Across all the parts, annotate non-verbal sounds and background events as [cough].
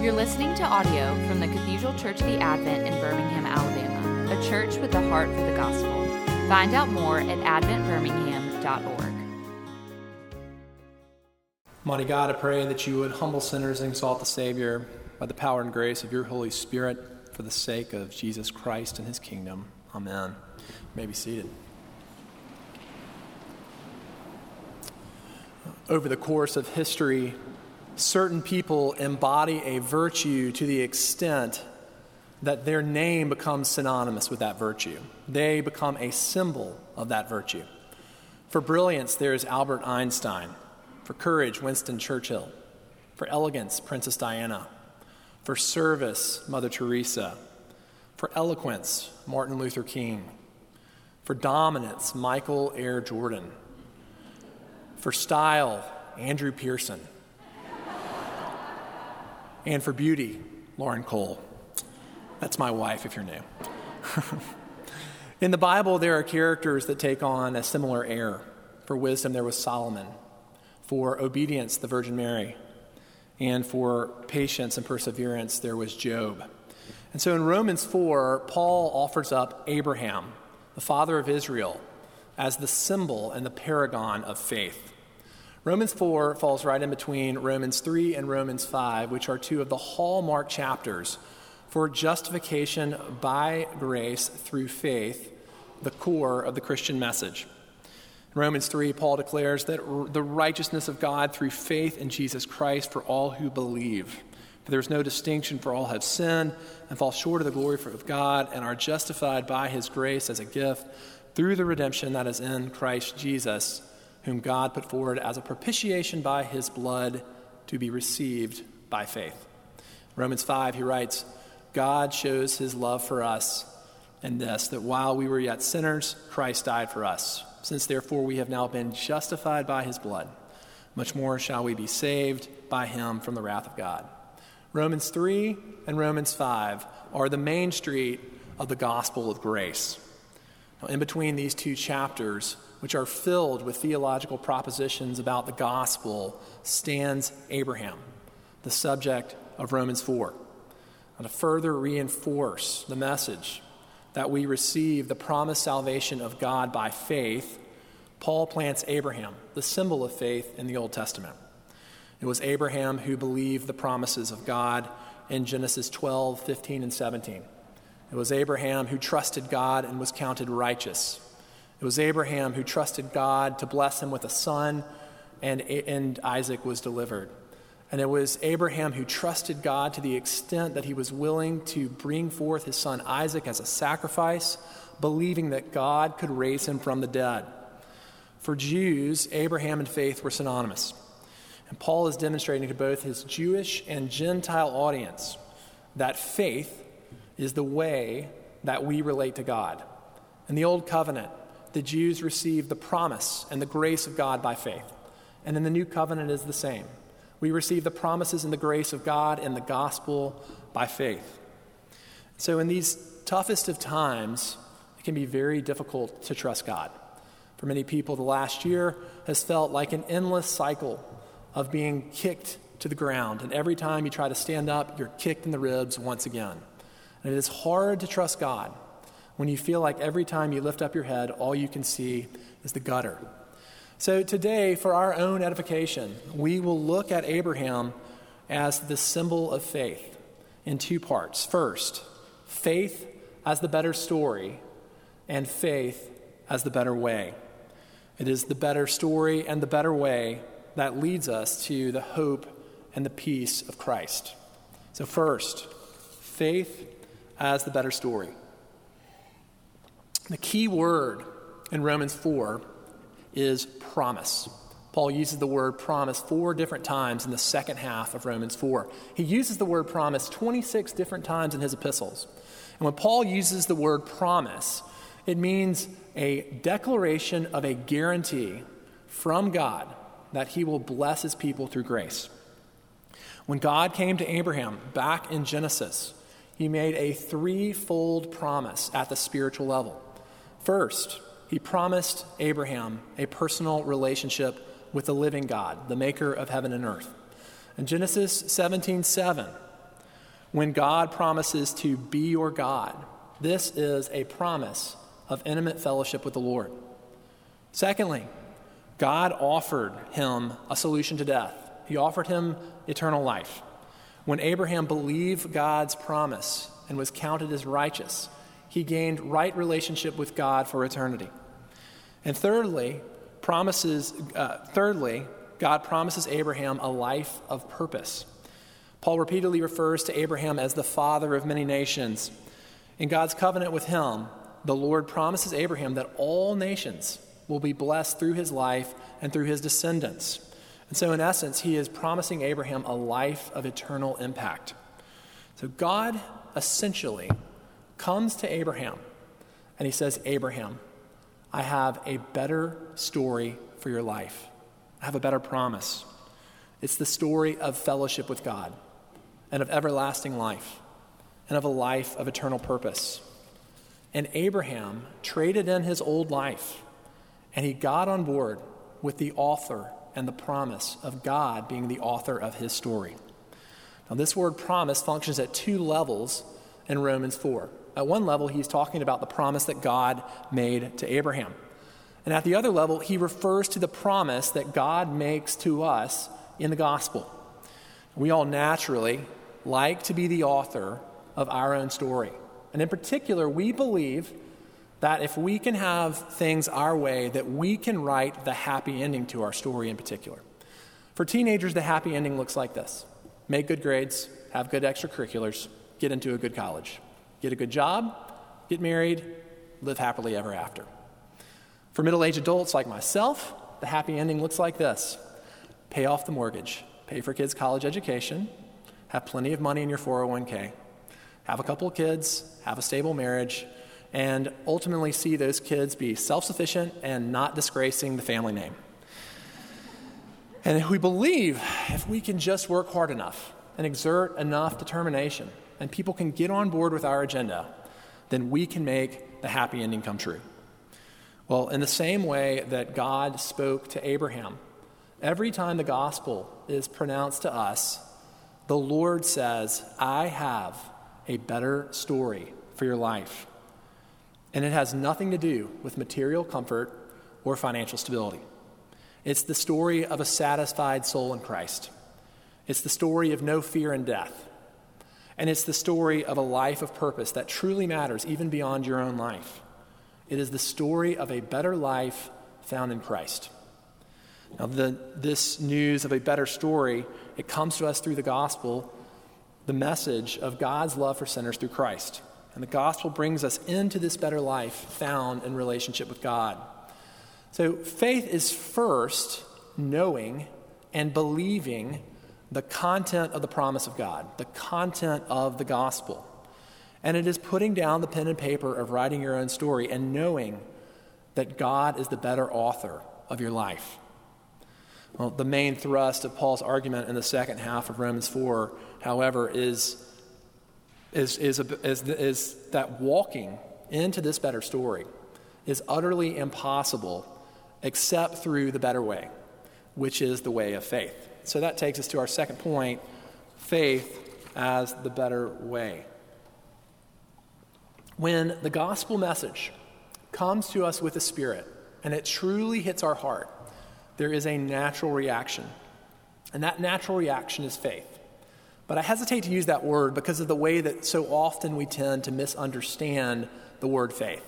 You're listening to audio from the Cathedral Church of the Advent in Birmingham, Alabama, a church with a heart for the gospel. Find out more at adventbirmingham.org. Mighty God, I pray that you would humble sinners and exalt the Savior by the power and grace of your Holy Spirit for the sake of Jesus Christ and his kingdom. Amen. You may be seated. Over the course of history, certain people embody a virtue to the extent that their name becomes synonymous with that virtue. They become a symbol of that virtue. For brilliance, there is Albert Einstein. For courage, Winston Churchill. For elegance, Princess Diana. For service, Mother Teresa. For eloquence, Martin Luther King. For dominance, Michael Air Jordan. For style, Andrew Pearson. And for beauty, Lauren Cole. That's my wife, if you're new. [laughs] In the Bible, there are characters that take on a similar air. For wisdom, there was Solomon. For obedience, the Virgin Mary. And for patience and perseverance, there was Job. And so in Romans 4, Paul offers up Abraham, the father of Israel, as the symbol and the paragon of faith. Romans 4 falls right in between Romans 3 and Romans 5, which are two of the hallmark chapters for justification by grace through faith, the core of the Christian message. In Romans 3, Paul declares that the righteousness of God through faith in Jesus Christ for all who believe. For there is no distinction, for all have sinned and fall short of the glory of God and are justified by his grace as a gift through the redemption that is in Christ Jesus, whom God put forward as a propitiation by his blood to be received by faith. Romans 5, he writes, God shows his love for us in this, that while we were yet sinners, Christ died for us. Since therefore we have now been justified by his blood, much more shall we be saved by him from the wrath of God. Romans 3 and Romans 5 are the main street of the gospel of grace. Now, in between these two chapters, which are filled with theological propositions about the gospel, stands Abraham, the subject of Romans 4. And to further reinforce the message that we receive the promised salvation of God by faith, Paul plants Abraham, the symbol of faith in the Old Testament. It was Abraham who believed the promises of God in Genesis 12, 15, and 17. It was Abraham who trusted God and was counted righteous. It was Abraham who trusted God to bless him with a son, and, and Isaac was delivered. And it was Abraham who trusted God to the extent that he was willing to bring forth his son Isaac as a sacrifice, believing that God could raise him from the dead. For Jews, Abraham and faith were synonymous. And Paul is demonstrating to both his Jewish and Gentile audience that faith is the way that we relate to God. In the Old Covenant, the Jews received the promise and the grace of God by faith. And in the New Covenant is the same. We receive the promises and the grace of God in the gospel by faith. So, in these toughest of times, it can be very difficult to trust God. For many people, the last year has felt like an endless cycle of being kicked to the ground. And every time you try to stand up, you're kicked in the ribs once again. And it is hard to trust God when you feel like every time you lift up your head, all you can see is the gutter. So today, for our own edification, we will look at Abraham as the symbol of faith in two parts. First, faith as the better story, and faith as the better way. It is the better story and the better way that leads us to the hope and the peace of Christ. So, first, faith as the better story. The key word in Romans 4 is promise. Paul uses the word promise four different times in the second half of Romans 4. He uses the word promise 26 different times in his epistles. And when Paul uses the word promise, it means a declaration of a guarantee from God that he will bless his people through grace. When God came to Abraham back in Genesis, he made a threefold promise at the spiritual level. First, he promised Abraham a personal relationship with the living God, the maker of heaven and earth. In Genesis 17 7, When God promises to be your God, this is a promise of intimate fellowship with the Lord. Secondly, God offered him a solution to death. He offered him eternal life. When Abraham believed God's promise and was counted as righteous, he gained right relationship with God for eternity. And thirdly, promises uh, thirdly, God promises Abraham a life of purpose. Paul repeatedly refers to Abraham as the father of many nations. In God's covenant with him, the Lord promises Abraham that all nations will be blessed through his life and through his descendants. And so, in essence, he is promising Abraham a life of eternal impact. So, God essentially comes to Abraham and he says, Abraham, I have a better story for your life. I have a better promise. It's the story of fellowship with God and of everlasting life and of a life of eternal purpose. And Abraham traded in his old life and he got on board with the author and the promise of God being the author of his story. Now, this word promise functions at two levels in Romans 4. At one level, he's talking about the promise that God made to Abraham. And at the other level, he refers to the promise that God makes to us in the gospel. We all naturally like to be the author of our own story. And in particular, we believe that if we can have things our way, that we can write the happy ending to our story in particular. For teenagers, the happy ending looks like this make good grades, have good extracurriculars, get into a good college, get a good job, get married, live happily ever after. For middle aged adults like myself, the happy ending looks like this pay off the mortgage, pay for kids' college education, have plenty of money in your 401k, have a couple of kids, have a stable marriage, and ultimately see those kids be self sufficient and not disgracing the family name. And if we believe if we can just work hard enough and exert enough determination, and people can get on board with our agenda, then we can make the happy ending come true. Well, in the same way that God spoke to Abraham, every time the gospel is pronounced to us, the Lord says, I have a better story for your life. And it has nothing to do with material comfort or financial stability. It's the story of a satisfied soul in Christ. It's the story of no fear in death. And it's the story of a life of purpose that truly matters even beyond your own life. It is the story of a better life found in Christ. Now, the, this news of a better story, it comes to us through the gospel, the message of God's love for sinners through Christ. And the gospel brings us into this better life found in relationship with God. So faith is first knowing and believing the content of the promise of God, the content of the gospel. And it is putting down the pen and paper of writing your own story and knowing that God is the better author of your life. Well, the main thrust of Paul's argument in the second half of Romans 4, however, is is, is, is, is that walking into this better story is utterly impossible except through the better way, which is the way of faith. So that takes us to our second point faith as the better way. When the gospel message comes to us with the Spirit and it truly hits our heart, there is a natural reaction. And that natural reaction is faith. But I hesitate to use that word because of the way that so often we tend to misunderstand the word faith.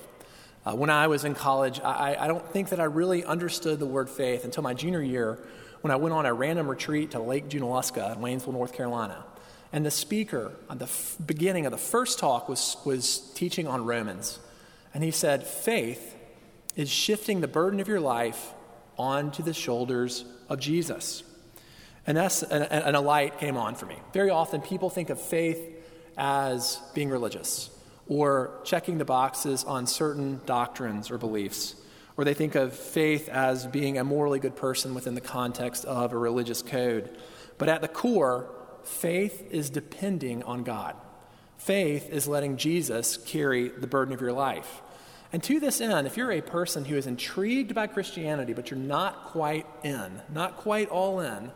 Uh, when I was in college, I, I, don't think that I really understood the word faith until my junior year when I went on a random retreat to Lake Junaluska in Waynesville, North Carolina. And the speaker at the f- beginning of the first talk was, was teaching on Romans. And he said, Faith is shifting the burden of your life onto the shoulders of Jesus. And, that's, and, and a light came on for me. Very often, people think of faith as being religious or checking the boxes on certain doctrines or beliefs. Or they think of faith as being a morally good person within the context of a religious code. But at the core, faith is depending on God. Faith is letting Jesus carry the burden of your life. And to this end, if you're a person who is intrigued by Christianity, but you're not quite in, not quite all in,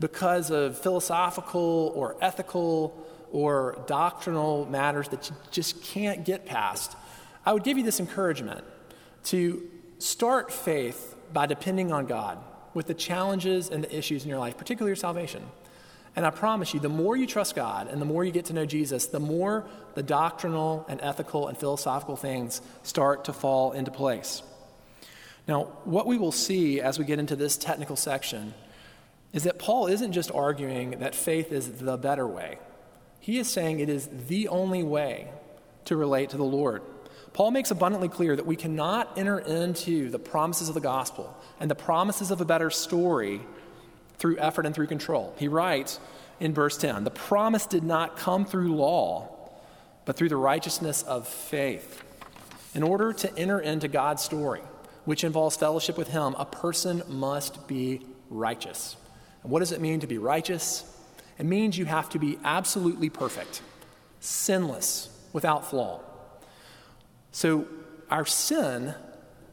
because of philosophical or ethical or doctrinal matters that you just can't get past, I would give you this encouragement to start faith by depending on God with the challenges and the issues in your life, particularly your salvation. And I promise you, the more you trust God and the more you get to know Jesus, the more the doctrinal and ethical and philosophical things start to fall into place. Now, what we will see as we get into this technical section is that Paul isn't just arguing that faith is the better way, he is saying it is the only way to relate to the Lord. Paul makes abundantly clear that we cannot enter into the promises of the gospel and the promises of a better story through effort and through control. He writes in verse 10 The promise did not come through law, but through the righteousness of faith. In order to enter into God's story, which involves fellowship with Him, a person must be righteous. And what does it mean to be righteous? It means you have to be absolutely perfect, sinless, without flaw. So our sin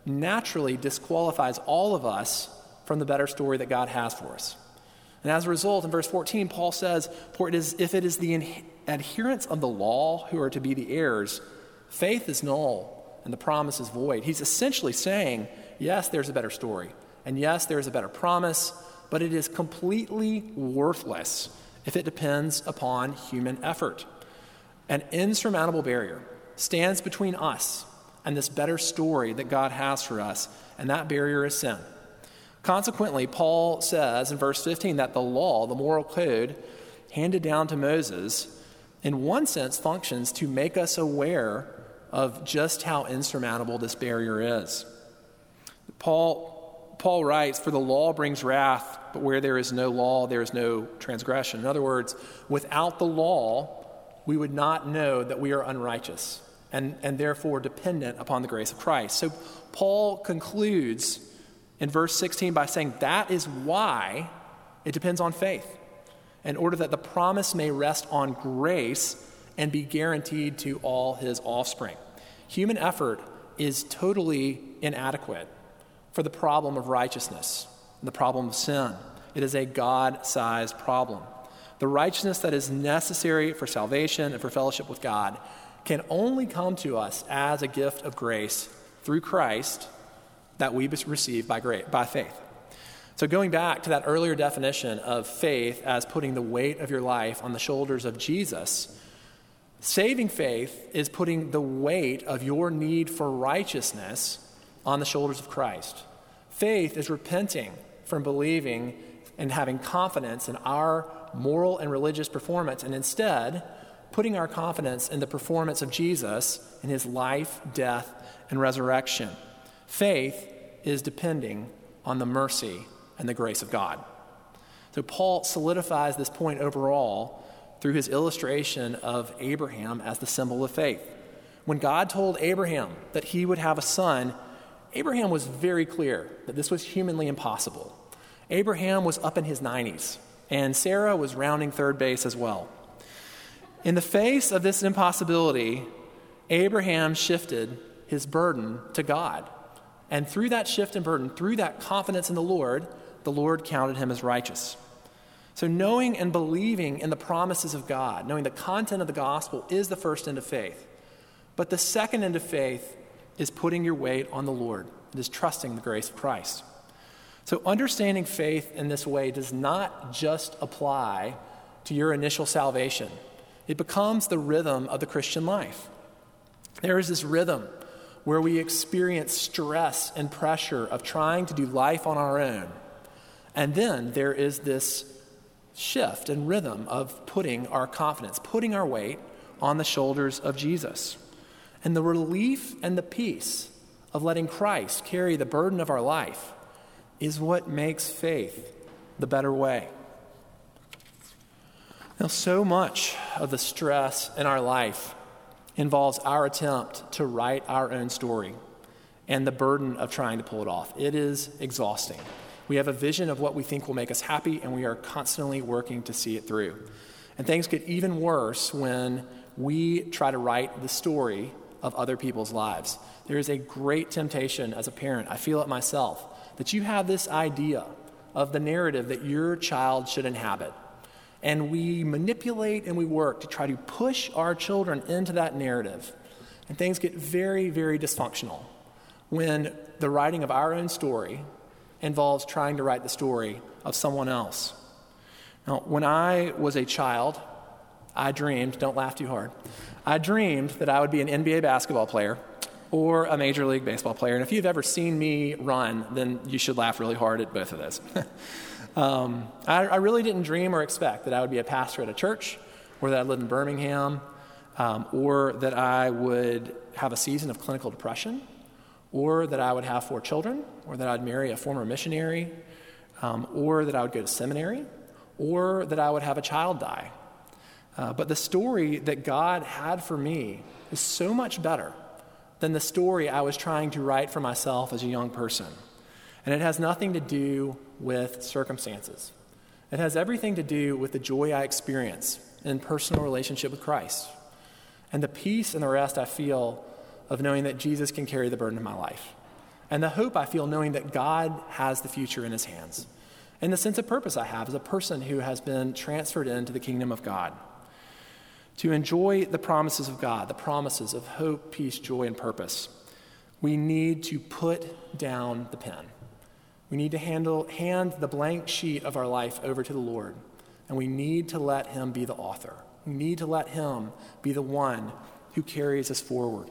naturally disqualifies all of us from the better story that God has for us. And as a result, in verse 14, Paul says, For it is, if it is the adherents of the law who are to be the heirs, faith is null and the promise is void. He's essentially saying, Yes, there's a better story. And yes, there's a better promise, but it is completely worthless if it depends upon human effort. An insurmountable barrier stands between us and this better story that God has for us, and that barrier is sin. Consequently, Paul says in verse 15 that the law, the moral code handed down to Moses, in one sense functions to make us aware of just how insurmountable this barrier is. Paul, Paul writes, For the law brings wrath, but where there is no law, there is no transgression. In other words, without the law, we would not know that we are unrighteous and, and therefore dependent upon the grace of Christ. So Paul concludes in verse 16 by saying that is why it depends on faith, in order that the promise may rest on grace and be guaranteed to all his offspring. Human effort is totally inadequate for the problem of righteousness, the problem of sin. It is a God sized problem. The righteousness that is necessary for salvation and for fellowship with God can only come to us as a gift of grace through Christ that we receive by, by faith. So, going back to that earlier definition of faith as putting the weight of your life on the shoulders of Jesus, saving faith is putting the weight of your need for righteousness on the shoulders of Christ. Faith is repenting from believing and having confidence in our moral and religious performance, and instead putting our confidence in the performance of Jesus in his life, death, and resurrection. Faith is depending on the mercy and the grace of God. So Paul solidifies this point overall through his illustration of Abraham as the symbol of faith. When God told Abraham that he would have a son, Abraham was very clear that this was humanly impossible. Abraham was up in his 90s, and Sarah was rounding third base as well. In the face of this impossibility, Abraham shifted his burden to God. And through that shift in burden, through that confidence in the Lord, the Lord counted him as righteous. So, knowing and believing in the promises of God, knowing the content of the gospel, is the first end of faith. But the second end of faith is putting your weight on the Lord, it is trusting the grace of Christ. So, understanding faith in this way does not just apply to your initial salvation, it becomes the rhythm of the Christian life. There is this rhythm where we experience stress and pressure of trying to do life on our own. And then there is this shift and rhythm of putting our confidence, putting our weight on the shoulders of Jesus. And the relief and the peace of letting Christ carry the burden of our life is what makes faith the better way. Now, so much of the stress in our life involves our attempt to write our own story and the burden of trying to pull it off. It is exhausting. We have a vision of what we think will make us happy, and we are constantly working to see it through. And things get even worse when we try to write the story of other people's lives. There is a great temptation as a parent, I feel it myself, that you have this idea of the narrative that your child should inhabit. And we manipulate and we work to try to push our children into that narrative. And things get very, very dysfunctional when the writing of our own story involves trying to write the story of someone else. Now, when I was a child, I dreamed, don't laugh too hard, I dreamed that I would be an NBA basketball player or a Major League Baseball player. And if you've ever seen me run, then you should laugh really hard at both of those. [laughs] um, I, I, really didn't dream or expect that I would be a pastor at a church, or that I'd live in Birmingham, um, or that I would have a season of clinical depression, or that I would have four children, or that I'd marry a former missionary, um, or that I would go to seminary, or that I would have a child die. Uh, but the story that God had for me is so much better than the story I was trying to write for myself as a young person. And it has nothing to do with circumstances. It has everything to do with the joy I experience in personal relationship with Christ and the peace and the rest I feel of knowing that Jesus can carry the burden of my life and the hope I feel knowing that God has the future in his hands and the sense of purpose I have as a person who has been transferred into the kingdom of God. To enjoy the promises of God, the promises of hope, peace, joy, and purpose, we need to put down the pen. We need to handle, hand the blank sheet of our life over to the Lord, and we need to let Him be the author. We need to let Him be the one who carries us forward.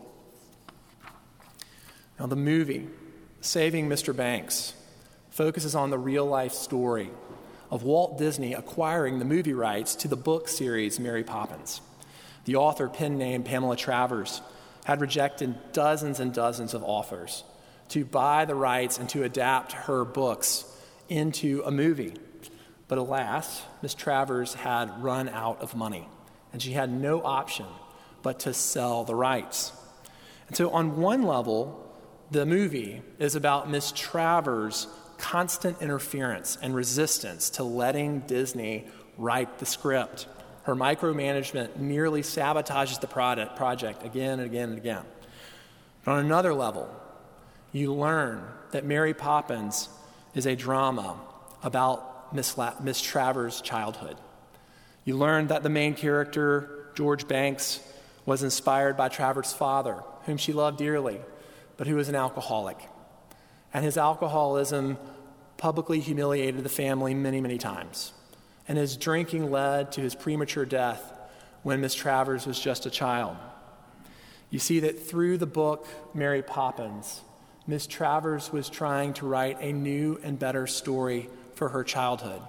Now, the movie, Saving Mr. Banks, focuses on the real life story of Walt Disney acquiring the movie rights to the book series Mary Poppins. The author, pen name Pamela Travers, had rejected dozens and dozens of offers to buy the rights and to adapt her books into a movie. But alas, Miss Travers had run out of money, and she had no option but to sell the rights. And so, on one level, the movie is about Miss Travers' constant interference and resistance to letting Disney write the script. Her micromanagement nearly sabotages the product, project again and again and again. But on another level, you learn that Mary Poppins is a drama about Miss, La- Miss Travers' childhood. You learn that the main character, George Banks, was inspired by Travers' father, whom she loved dearly, but who was an alcoholic. And his alcoholism publicly humiliated the family many, many times and his drinking led to his premature death when Miss Travers was just a child. You see that through the book Mary Poppins, Miss Travers was trying to write a new and better story for her childhood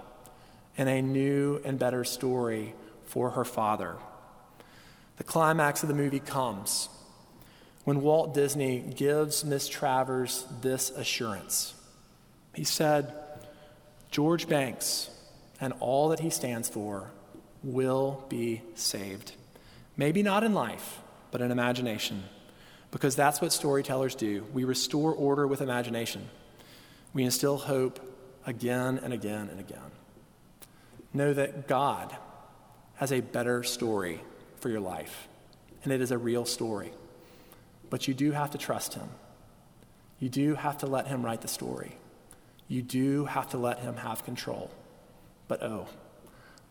and a new and better story for her father. The climax of the movie comes when Walt Disney gives Miss Travers this assurance. He said, George Banks, and all that he stands for will be saved. Maybe not in life, but in imagination, because that's what storytellers do. We restore order with imagination, we instill hope again and again and again. Know that God has a better story for your life, and it is a real story. But you do have to trust Him. You do have to let Him write the story. You do have to let Him have control. But oh,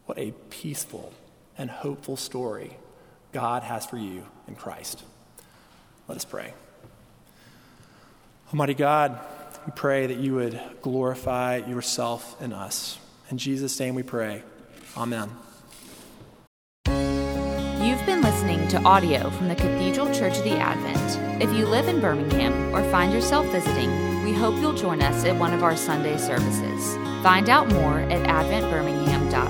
what a peaceful and hopeful story God has for you in Christ. Let us pray. Almighty God, we pray that you would glorify yourself in us. In Jesus' name we pray. Amen. You've been listening to audio from the Cathedral Church of the Advent. If you live in Birmingham or find yourself visiting, we hope you'll join us at one of our Sunday services. Find out more at adventbirmingham.org.